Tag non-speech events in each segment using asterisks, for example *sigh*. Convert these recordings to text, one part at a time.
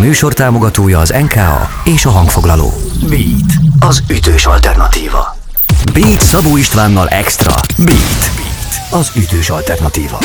műsor támogatója az NKA és a hangfoglaló. Beat, az ütős alternatíva. Beat Szabó Istvánnal Extra. Beat, az ütős alternatíva.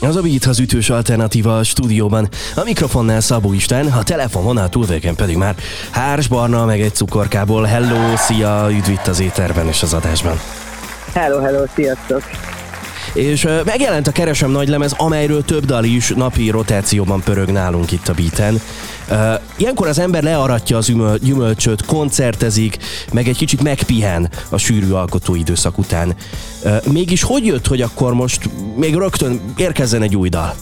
Az a Beat az ütős alternatíva a stúdióban. A mikrofonnál Szabó Isten, a telefononál túlvéken pedig már Hárs Barna meg egy cukorkából. Hello, szia, üdv itt az éterben és az adásban. Hello, hello, sziasztok! És megjelent a Keresem nagy lemez, amelyről több dal is napi rotációban pörög nálunk itt a beaten. Ilyenkor az ember learatja az ümöl, gyümölcsöt, koncertezik, meg egy kicsit megpihen a sűrű alkotóidőszak után. Uh, mégis hogy jött, hogy akkor most még rögtön érkezzen egy új dal?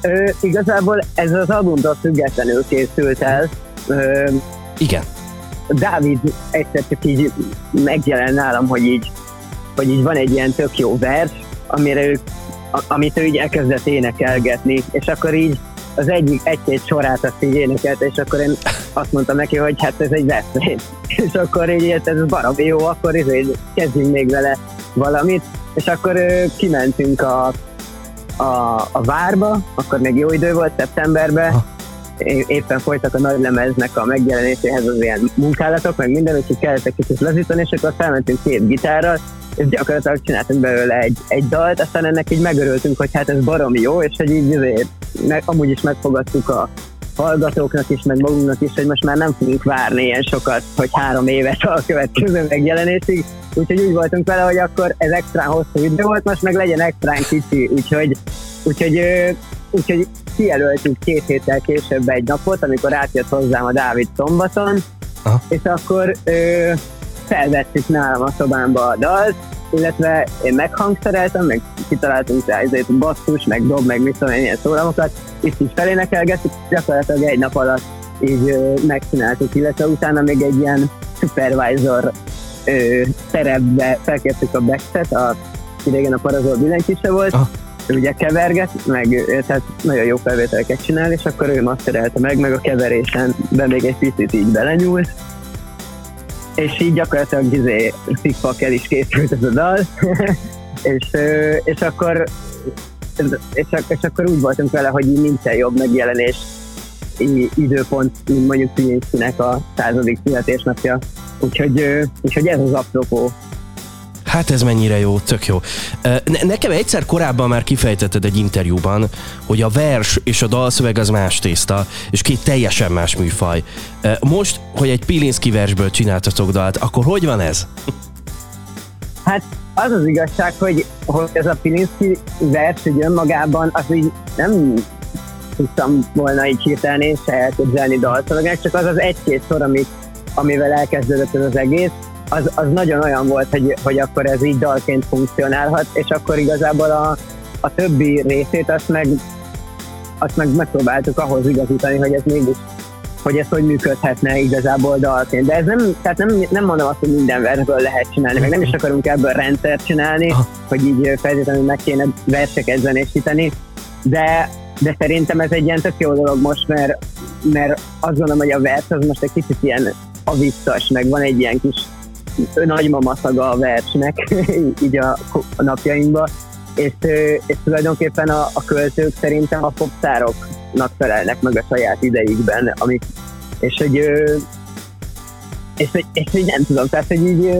Ö, igazából ez az albumtól függetlenül készült el. Ö, Igen. Dávid egyszer csak így megjelent nálam, hogy így, hogy így van egy ilyen tök jó vers, amire ő, amit ő így elkezdett énekelgetni, és akkor így az egyik egy-két sorát azt így énekelt, és akkor én azt mondtam neki, hogy hát ez egy refrén. *laughs* És akkor így hát ez baromi jó, akkor így kezdjünk még vele valamit, és akkor kimentünk a, a, a várba, akkor még jó idő volt, szeptemberben. É- éppen folytak a nagy lemeznek a megjelenéséhez az ilyen munkálatok, meg minden, úgyhogy kellett egy kicsit lazítani, és akkor felmentünk két gitárral, és gyakorlatilag csináltunk belőle egy, egy dalt, aztán ennek így megörültünk, hogy hát ez baromi jó, és hogy így azért, meg, amúgy is megfogadtuk a hallgatóknak is, meg magunknak is, hogy most már nem fogunk várni ilyen sokat, hogy három évet a következő megjelenésig, úgyhogy úgy voltunk vele, hogy akkor ez extra hosszú idő volt, most meg legyen extrán kicsi, úgyhogy, úgyhogy, úgyhogy kijelöltünk két héttel később egy napot, amikor átjött hozzám a Dávid szombaton, Aha. és akkor ö, felvettük nálam a szobámba a dalt, illetve én meghangszereltem, meg kitaláltunk rá ezért basszus, meg dob, meg mit tudom én, ilyen szólamokat, itt is felénekelgettük, gyakorlatilag egy nap alatt így ö, megcsináltuk, illetve utána még egy ilyen supervisor ö, szerepbe felkértük a Bexet, a idegen a parazol billentyűse volt, Aha. ő ugye keverget, meg tehát nagyon jó felvételeket csinál, és akkor ő masterelte meg, meg a keverésen be még egy picit így belenyúlt, és így gyakorlatilag izé, szippakkel is készült ez a dal, *laughs* és, és akkor és, és akkor úgy voltunk vele, hogy így nincsen jobb megjelenés i- időpont, mint mondjuk Pilinszkinek a századik születésnapja. Úgyhogy, úgyhogy ez az apropó. Hát ez mennyire jó, tök jó. Ne, nekem egyszer korábban már kifejtetted egy interjúban, hogy a vers és a dalszöveg az más tészta, és két teljesen más műfaj. Most, hogy egy Pilinszki versből csináltatok dalt, akkor hogy van ez? Hát az az igazság, hogy, hogy ez a Pilinszki vers így önmagában, az így nem tudtam volna így hirtelen én se elképzelni dalszövegnek, csak az az egy-két sor, amit, amivel elkezdődött ez az egész, az, az nagyon olyan volt, hogy, hogy akkor ez így dalként funkcionálhat, és akkor igazából a, a többi részét azt meg, azt meg megpróbáltuk ahhoz igazítani, hogy ez mégis hogy ez hogy működhetne igazából dalként. De ez nem, tehát nem, nem mondom azt, hogy minden versből lehet csinálni, meg nem is akarunk ebből rendszert csinálni, Aha. hogy így feltétlenül meg kéne verseket zenésíteni, de, de szerintem ez egy ilyen tök jó dolog most, mert, mert azt gondolom, hogy a vers az most egy kicsit ilyen avisszas, meg van egy ilyen kis nagymama szaga a versnek, *laughs* így a, a napjainkban, és, és tulajdonképpen a, a költők szerintem a popstároknak felelnek meg a saját ideigben, amik, és hogy és, hogy- és hogy nem tudom, tehát hogy így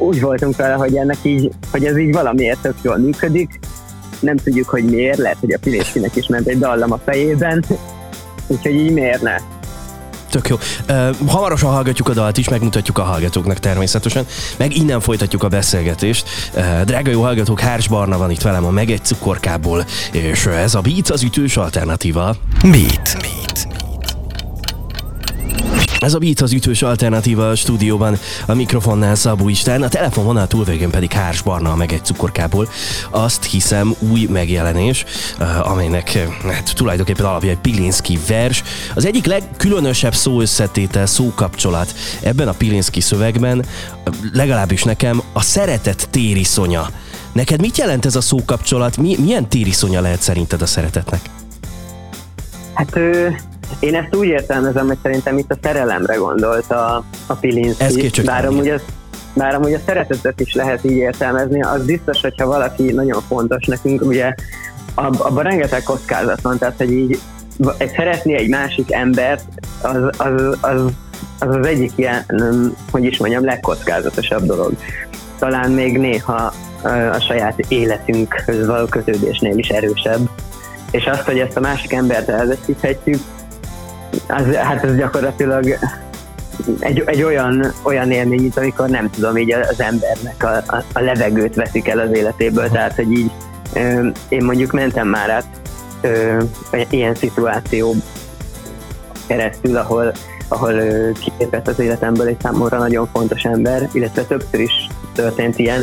úgy voltunk vele, hogy ennek így, hogy ez így valamiért tök jól működik, nem tudjuk, hogy miért, lehet, hogy a Pilészkinek is ment egy dallam a fejében, *laughs* úgyhogy így miért ne? Tök jó. Ö, hamarosan hallgatjuk a dalt is, megmutatjuk a hallgatóknak természetesen, meg innen folytatjuk a beszélgetést. Ö, drága jó hallgatók, Hárs Barna van itt velem a Meg egy cukorkából, és ez a Beat az ütős alternatíva. Beat. Beat. Ez a Beat az ütős alternatíva a stúdióban, a mikrofonnál Szabó Isten, a telefonvonal túlvégén pedig Hárs Barna meg egy cukorkából. Azt hiszem új megjelenés, eh, amelynek eh, hát, tulajdonképpen alapja egy Pilinszki vers. Az egyik legkülönösebb szóösszetétel, szókapcsolat ebben a Pilinszki szövegben, eh, legalábbis nekem, a szeretet tériszonya. Neked mit jelent ez a szókapcsolat? Mi, milyen tériszonya lehet szerinted a szeretetnek? Hát ö, én ezt úgy értelmezem, hogy szerintem itt a szerelemre gondolt a, a Pilinszki. Ez kétségtelen, bár amúgy, az, bár amúgy a szeretetet is lehet így értelmezni, az biztos, hogyha valaki nagyon fontos nekünk, ugye ab, abban rengeteg kockázat van, tehát hogy így szeretni egy másik embert, az az, az, az, az egyik ilyen, hogy is mondjam, legkockázatosabb dolog. Talán még néha a saját életünkhöz való kötődésnél is erősebb. És azt, hogy ezt a másik embert elveszíthetjük, az, hát ez gyakorlatilag egy, egy olyan, olyan élmény, mint amikor nem tudom, így az embernek a, a, a levegőt veszik el az életéből, tehát hogy így ö, én mondjuk mentem már át ö, ilyen szituáció keresztül, ahol, ahol kilépett az életemből egy számomra nagyon fontos ember, illetve többször is történt ilyen,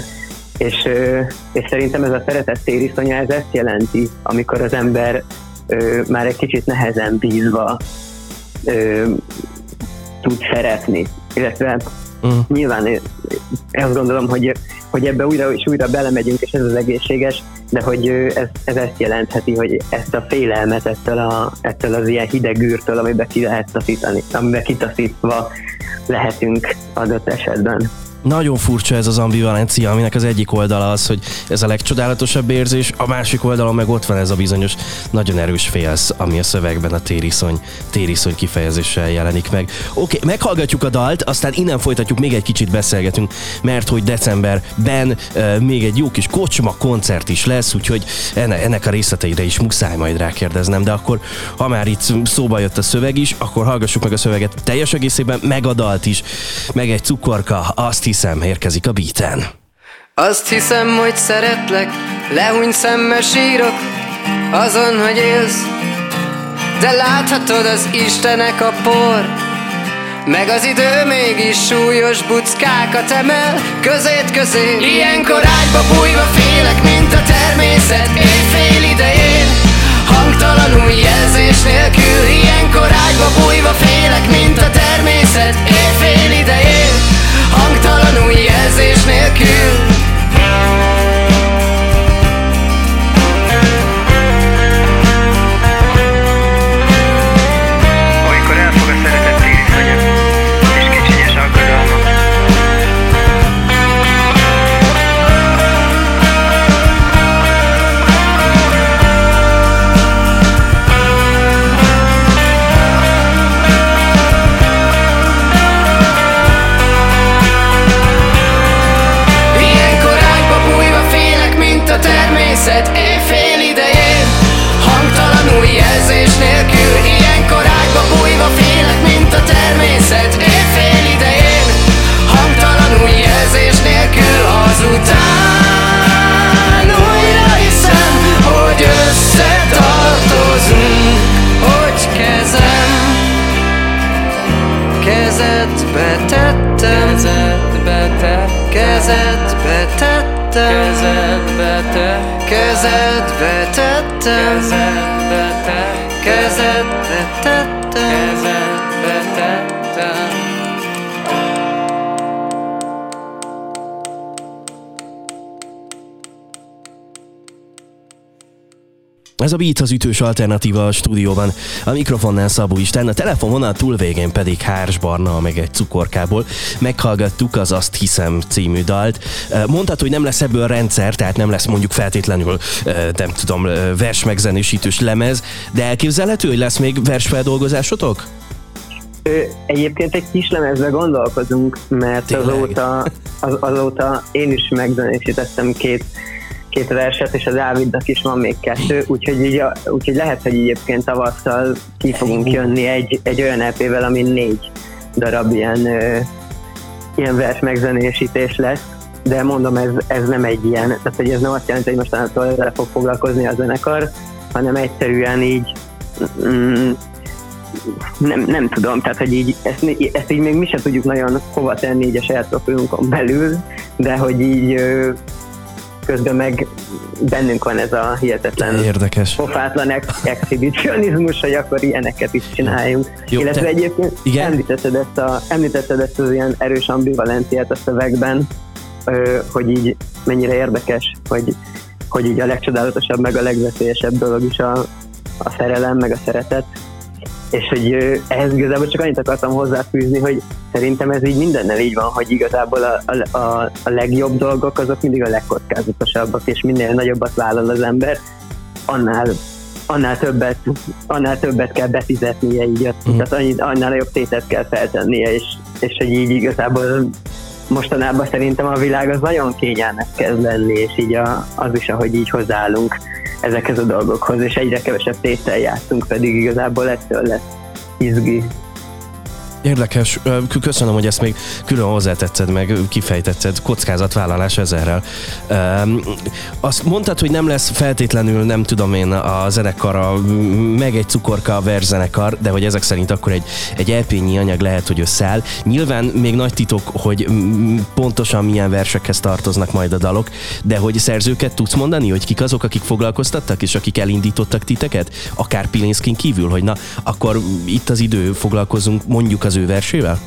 és, ö, és szerintem ez a szeretet tériszonya ez ezt jelenti, amikor az ember ö, már egy kicsit nehezen bízva ö, tud szeretni. Illetve uh. nyilván én azt gondolom, hogy, hogy ebbe újra és újra belemegyünk, és ez az egészséges, de hogy ez, ez ezt jelentheti, hogy ezt a félelmet ettől, a, ettől az ilyen hideg űrtől, amiben ki lehet taszítani, amiben kitaszítva lehetünk adott esetben. Nagyon furcsa ez az ambivalencia, aminek az egyik oldala az, hogy ez a legcsodálatosabb érzés, a másik oldalon meg ott van ez a bizonyos nagyon erős félsz, ami a szövegben a tériszony, tériszony kifejezéssel jelenik meg. Oké, okay, meghallgatjuk a dalt, aztán innen folytatjuk, még egy kicsit beszélgetünk, mert hogy decemberben uh, még egy jó kis kocsma koncert is lesz, úgyhogy enne, ennek a részleteire is muszáj majd rákérdeznem, de akkor, ha már itt szóba jött a szöveg is, akkor hallgassuk meg a szöveget teljes egészében, meg a dalt is, meg egy cukorka, azt hiszem, érkezik a beaten. Azt hiszem, hogy szeretlek, lehúny szemmel sírok, azon, hogy élsz, de láthatod az Istenek a por, meg az idő mégis súlyos buckákat emel. Közét közé Ilyenkor ágyba bújva félek, mint a természet Éjfél idején. Hangtalanul jelzés nélkül tettem Kezedbe te Kezedbe tettem. Kezedbe te. Kezedbe tettem. Kezedbe te. Kezedbe tettem. Kezedbe Ez a Beat az ütős alternatíva a stúdióban. A mikrofonnál Szabó Isten, a telefonvonal túlvégén pedig Hárs Barna, meg egy cukorkából. Meghallgattuk az Azt hiszem című dalt. Mondtad, hogy nem lesz ebből rendszer, tehát nem lesz mondjuk feltétlenül, nem tudom, vers megzenésítős lemez, de elképzelhető, hogy lesz még versfeldolgozásotok? Egyébként egy kis lemezbe gondolkozunk, mert azóta, az, azóta én is megzenésítettem két két verset, és a Dávidnak is van még kettő, úgyhogy, így a, úgyhogy lehet, hogy egyébként tavasszal ki fogunk jönni egy, egy olyan EP-vel, ami négy darab ilyen, ö, ilyen vers megzenésítés lesz, de mondom, ez, ez nem egy ilyen, tehát hogy ez nem azt jelenti, hogy mostantól ezzel fog foglalkozni a zenekar, hanem egyszerűen így mm, nem, nem tudom, tehát hogy így ezt, ezt így még mi sem tudjuk nagyon hova tenni így a saját profilunkon belül, de hogy így közben meg bennünk van ez a hihetetlen Érdekes. pofátlan ex- exhibicionizmus, hogy akkor ilyeneket is csináljunk. Jó, Illetve te... egyébként Igen? Említetted, ezt a, említetted ezt az ilyen erős ambivalenciát a szövegben, hogy így mennyire érdekes, hogy, hogy így a legcsodálatosabb, meg a legveszélyesebb dolog is a, a szerelem, meg a szeretet, és hogy ehhez igazából csak annyit akartam hozzáfűzni, hogy szerintem ez így mindennel így van, hogy igazából a, a, a, a legjobb dolgok azok mindig a legkockázatosabbak, és minél nagyobbat vállal az ember, annál annál többet, annál többet kell befizetnie, így, mm. tehát annyit, annál jobb tétet kell feltennie, és, és hogy így igazából mostanában szerintem a világ az nagyon kényelmes kezd lenni, és így a, az is, ahogy így hozzáállunk ezekhez a dolgokhoz, és egyre kevesebb tétel játszunk, pedig igazából ettől lesz izgi Érdekes, köszönöm, hogy ezt még külön hozzátetszed, meg kifejtetted, kockázatvállalás ezerrel. Azt mondtad, hogy nem lesz feltétlenül, nem tudom én, a zenekar, meg egy cukorka a verzenekar, de hogy ezek szerint akkor egy, egy elpényi anyag lehet, hogy összeáll. Nyilván még nagy titok, hogy pontosan milyen versekhez tartoznak majd a dalok, de hogy szerzőket tudsz mondani, hogy kik azok, akik foglalkoztattak, és akik elindítottak titeket, akár Pilinszkin kívül, hogy na, akkor itt az idő, foglalkozunk mondjuk az ő versével?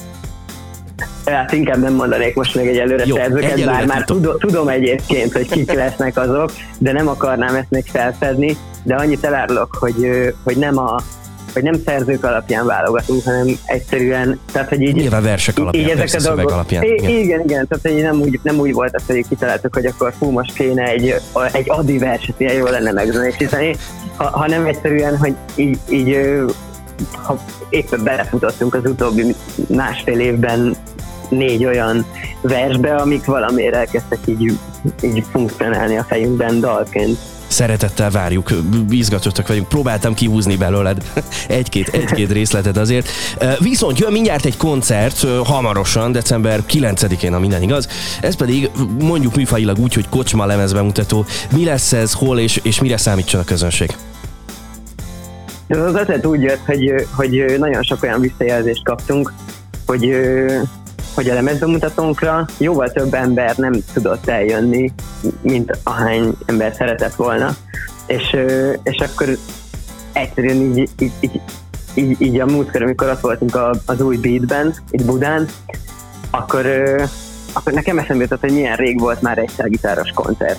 Hát inkább nem mondanék most még egyelőre Jó, szerzőket, egyelőre bár már tudom, tudom egyébként, hogy kik lesznek azok, de nem akarnám ezt még felfedni, de annyit elárulok, hogy, hogy nem a hogy nem szerzők alapján válogatunk, hanem egyszerűen, tehát hogy így... Nyilván versek alapján, így ezek a dolgok, alapján. Igen, igen, igen tehát hogy nem úgy, nem úgy volt az, hogy kitaláltuk, hogy akkor fú, most kéne egy, egy adi verset, ilyen jó lenne megzenésíteni, ha, hanem egyszerűen, hogy így, így ha éppen belefutottunk az utóbbi másfél évben négy olyan versbe, amik valamiért elkezdtek így, így funkcionálni a fejünkben dalként. Szeretettel várjuk, izgatottak vagyunk, próbáltam kihúzni belőled egy-két, egy-két részletet azért. Viszont jön mindjárt egy koncert hamarosan, december 9-én, a minden igaz. Ez pedig mondjuk műfajilag úgy, hogy kocsma lemezbemutató. Mi lesz ez, hol és, és mire számítson a közönség? Az ötlet úgy jött, hogy, hogy nagyon sok olyan visszajelzést kaptunk, hogy, hogy a lemezbemutatónkra jóval több ember nem tudott eljönni, mint ahány ember szeretett volna. És, és akkor egyszerűen így, így, így, így, így a múltkor, amikor ott voltunk az új beatben, itt Budán, akkor, akkor nekem eszembe jutott, hogy milyen rég volt már egy gitáros koncert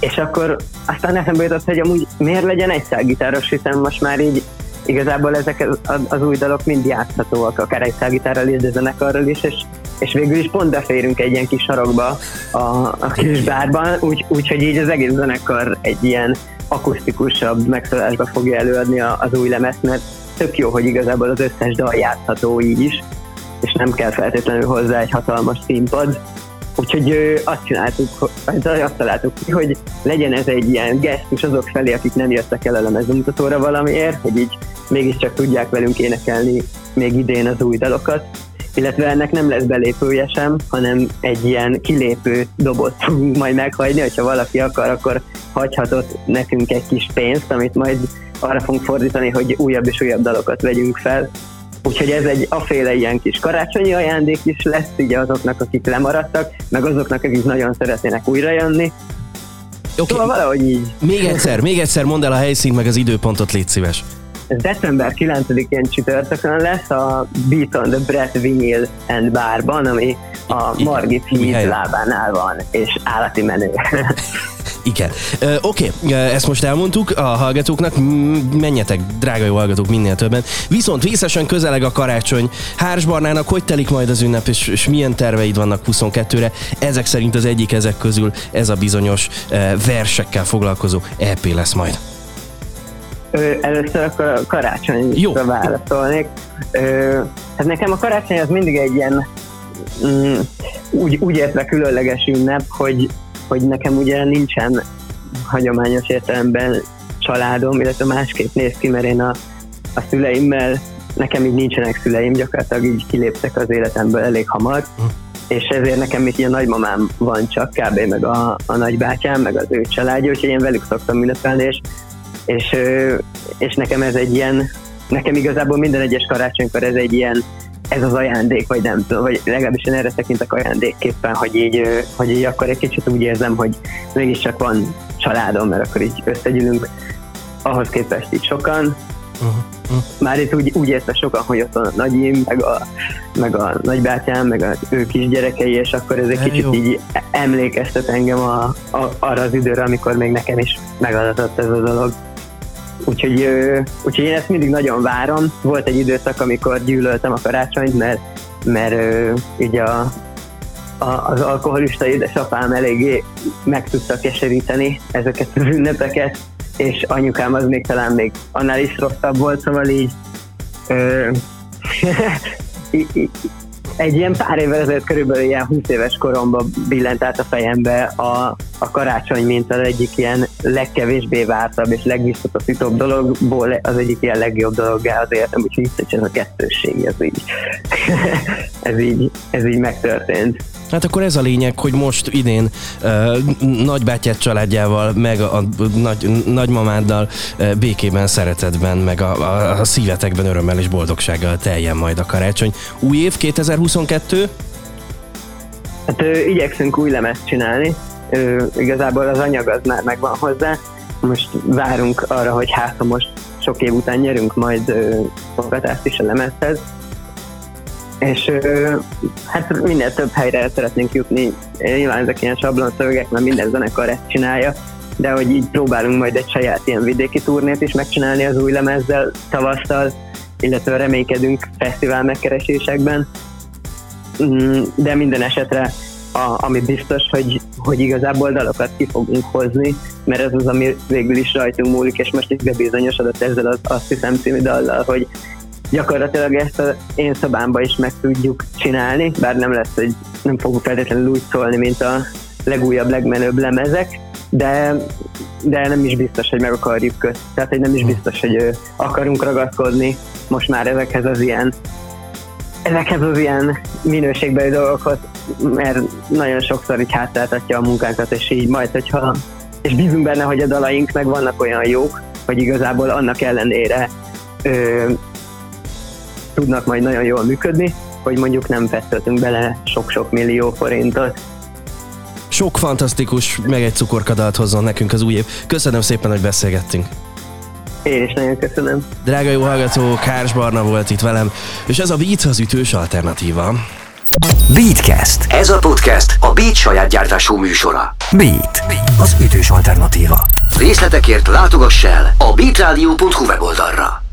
és akkor aztán eszembe jutott, hogy amúgy miért legyen egy szágitáros, hiszen most már így igazából ezek az, az új dalok mind játszhatóak, akár egy szágitárral is, de zenekarral is, és, és végül is pont beférünk egy ilyen kis sarokba a, a kis bárban, úgyhogy úgy, így az egész zenekar egy ilyen akusztikusabb megszólásba fogja előadni az új lemezt, mert tök jó, hogy igazából az összes dal játszható így is, és nem kell feltétlenül hozzá egy hatalmas színpad, Úgyhogy azt csináltuk, azt találtuk ki, hogy legyen ez egy ilyen gesztus azok felé, akik nem jöttek el a lemezbemutatóra valamiért, hogy így mégiscsak tudják velünk énekelni még idén az új dalokat, illetve ennek nem lesz belépője sem, hanem egy ilyen kilépő dobot fogunk majd meghagyni, hogyha valaki akar, akkor hagyhatott nekünk egy kis pénzt, amit majd arra fogunk fordítani, hogy újabb és újabb dalokat vegyünk fel, Úgyhogy ez egy aféle ilyen kis karácsonyi ajándék is lesz, ugye azoknak, akik lemaradtak, meg azoknak, akik nagyon szeretnének újra jönni. Okay. Szóval valahogy így. Még egyszer, még egyszer mondd el a helyszínt, meg az időpontot, légy szíves. Ez december 9-én csütörtökön lesz a Beat on the Brett Vinyl and Barban, ami a Margit híd lábánál van, és állati menő. *laughs* Igen. Uh, Oké, okay. ezt most elmondtuk a hallgatóknak, menjetek, drága jó hallgatók, minél többen. Viszont vészesen közeleg a karácsony. Hársbarnának hogy telik majd az ünnep, és, és milyen terveid vannak 22-re? Ezek szerint az egyik ezek közül ez a bizonyos uh, versekkel foglalkozó EP lesz majd. Először akkor a karácsonyra válaszolnék. Hát nekem a karácsony az mindig egy ilyen mm, úgy, úgy értve különleges ünnep, hogy hogy nekem ugye nincsen hagyományos értelemben családom, illetve másképp néz ki, mert én a, a szüleimmel, nekem így nincsenek szüleim, gyakorlatilag így kiléptek az életemből elég hamar, hm. és ezért nekem itt a nagymamám van csak, kb. meg a, a nagybátyám, meg az ő családja, úgyhogy én velük szoktam ünnepelni, és, és, és nekem ez egy ilyen, nekem igazából minden egyes karácsonykor ez egy ilyen ez az ajándék, vagy nem tudom, vagy legalábbis én erre tekintek ajándékképpen, hogy így, hogy így akkor egy kicsit úgy érzem, hogy mégiscsak van családom, mert akkor így összegyűlünk, ahhoz képest így sokan, Uh-huh. Uh-huh. Már itt úgy, úgy érte sokan, hogy ott van a nagyim, meg a, meg a nagybátyám, meg az ő kisgyerekei, és akkor ez egy kicsit jó. így emlékeztet engem a, a, arra az időre, amikor még nekem is megadatott ez a dolog. Úgyhogy, úgyhogy én ezt mindig nagyon várom. Volt egy időszak, amikor gyűlöltem a karácsonyt, mert, mert így a, a, az alkoholista édesapám eléggé meg tudta keseríteni ezeket az ünnepeket, és anyukám az még talán még annál is rosszabb volt, szóval így ö, *laughs* egy ilyen pár évvel ezelőtt, körülbelül ilyen 20 éves koromban billent át a fejembe a, a karácsony, mint az egyik ilyen legkevésbé vártabb és legvisszatasítóbb dologból az egyik ilyen legjobb dologgá az életem, úgyhogy itt ez a kettősség, ez így, *laughs* ez így, ez így megtörtént. Hát akkor ez a lényeg, hogy most idén uh, nagybátyád családjával, meg a, a nagy, nagymamáddal uh, békében, szeretetben, meg a, a, a szívetekben örömmel és boldogsággal teljen majd a karácsony. Új év 2022? Hát ö, igyekszünk új lemezt csinálni. Ö, igazából az anyag az már megvan hozzá. Most várunk arra, hogy hát most sok év után nyerünk majd fogadást is a lemezhez és hát minél több helyre szeretnénk jutni. Nyilván ezek ilyen sablon szövegek, mert minden zenekar ezt csinálja, de hogy így próbálunk majd egy saját ilyen vidéki turnét is megcsinálni az új lemezzel tavasztal, illetve reménykedünk fesztivál megkeresésekben. Mm, de minden esetre a, ami biztos, hogy, hogy igazából dalokat ki fogunk hozni, mert ez az, ami végül is rajtunk múlik, és most is bebizonyosodott ezzel az azt hiszem című dallal, hogy gyakorlatilag ezt az én szobámba is meg tudjuk csinálni, bár nem lesz, hogy nem fogunk feltétlenül úgy szólni, mint a legújabb, legmenőbb lemezek, de, de nem is biztos, hogy meg akarjuk közt. Tehát, hogy nem is biztos, hogy akarunk ragaszkodni most már ezekhez az ilyen ezekhez az ilyen minőségbeli dolgokhoz, mert nagyon sokszor így hátráltatja a munkánkat, és így majd, hogyha és bízunk benne, hogy a dalaink meg vannak olyan jók, hogy igazából annak ellenére ö, tudnak majd nagyon jól működni, hogy mondjuk nem feszültünk bele sok-sok millió forintot. Sok fantasztikus, meg egy cukorkadalt hozzon nekünk az új év. Köszönöm szépen, hogy beszélgettünk. Én is nagyon köszönöm. Drága jó hallgató, Kárs Barna volt itt velem, és ez a Beat az ütős alternatíva. Beatcast. Ez a podcast a Beat saját gyártású műsora. Beat, az ütős alternatíva. Részletekért látogass el a beatradio.hu weboldalra.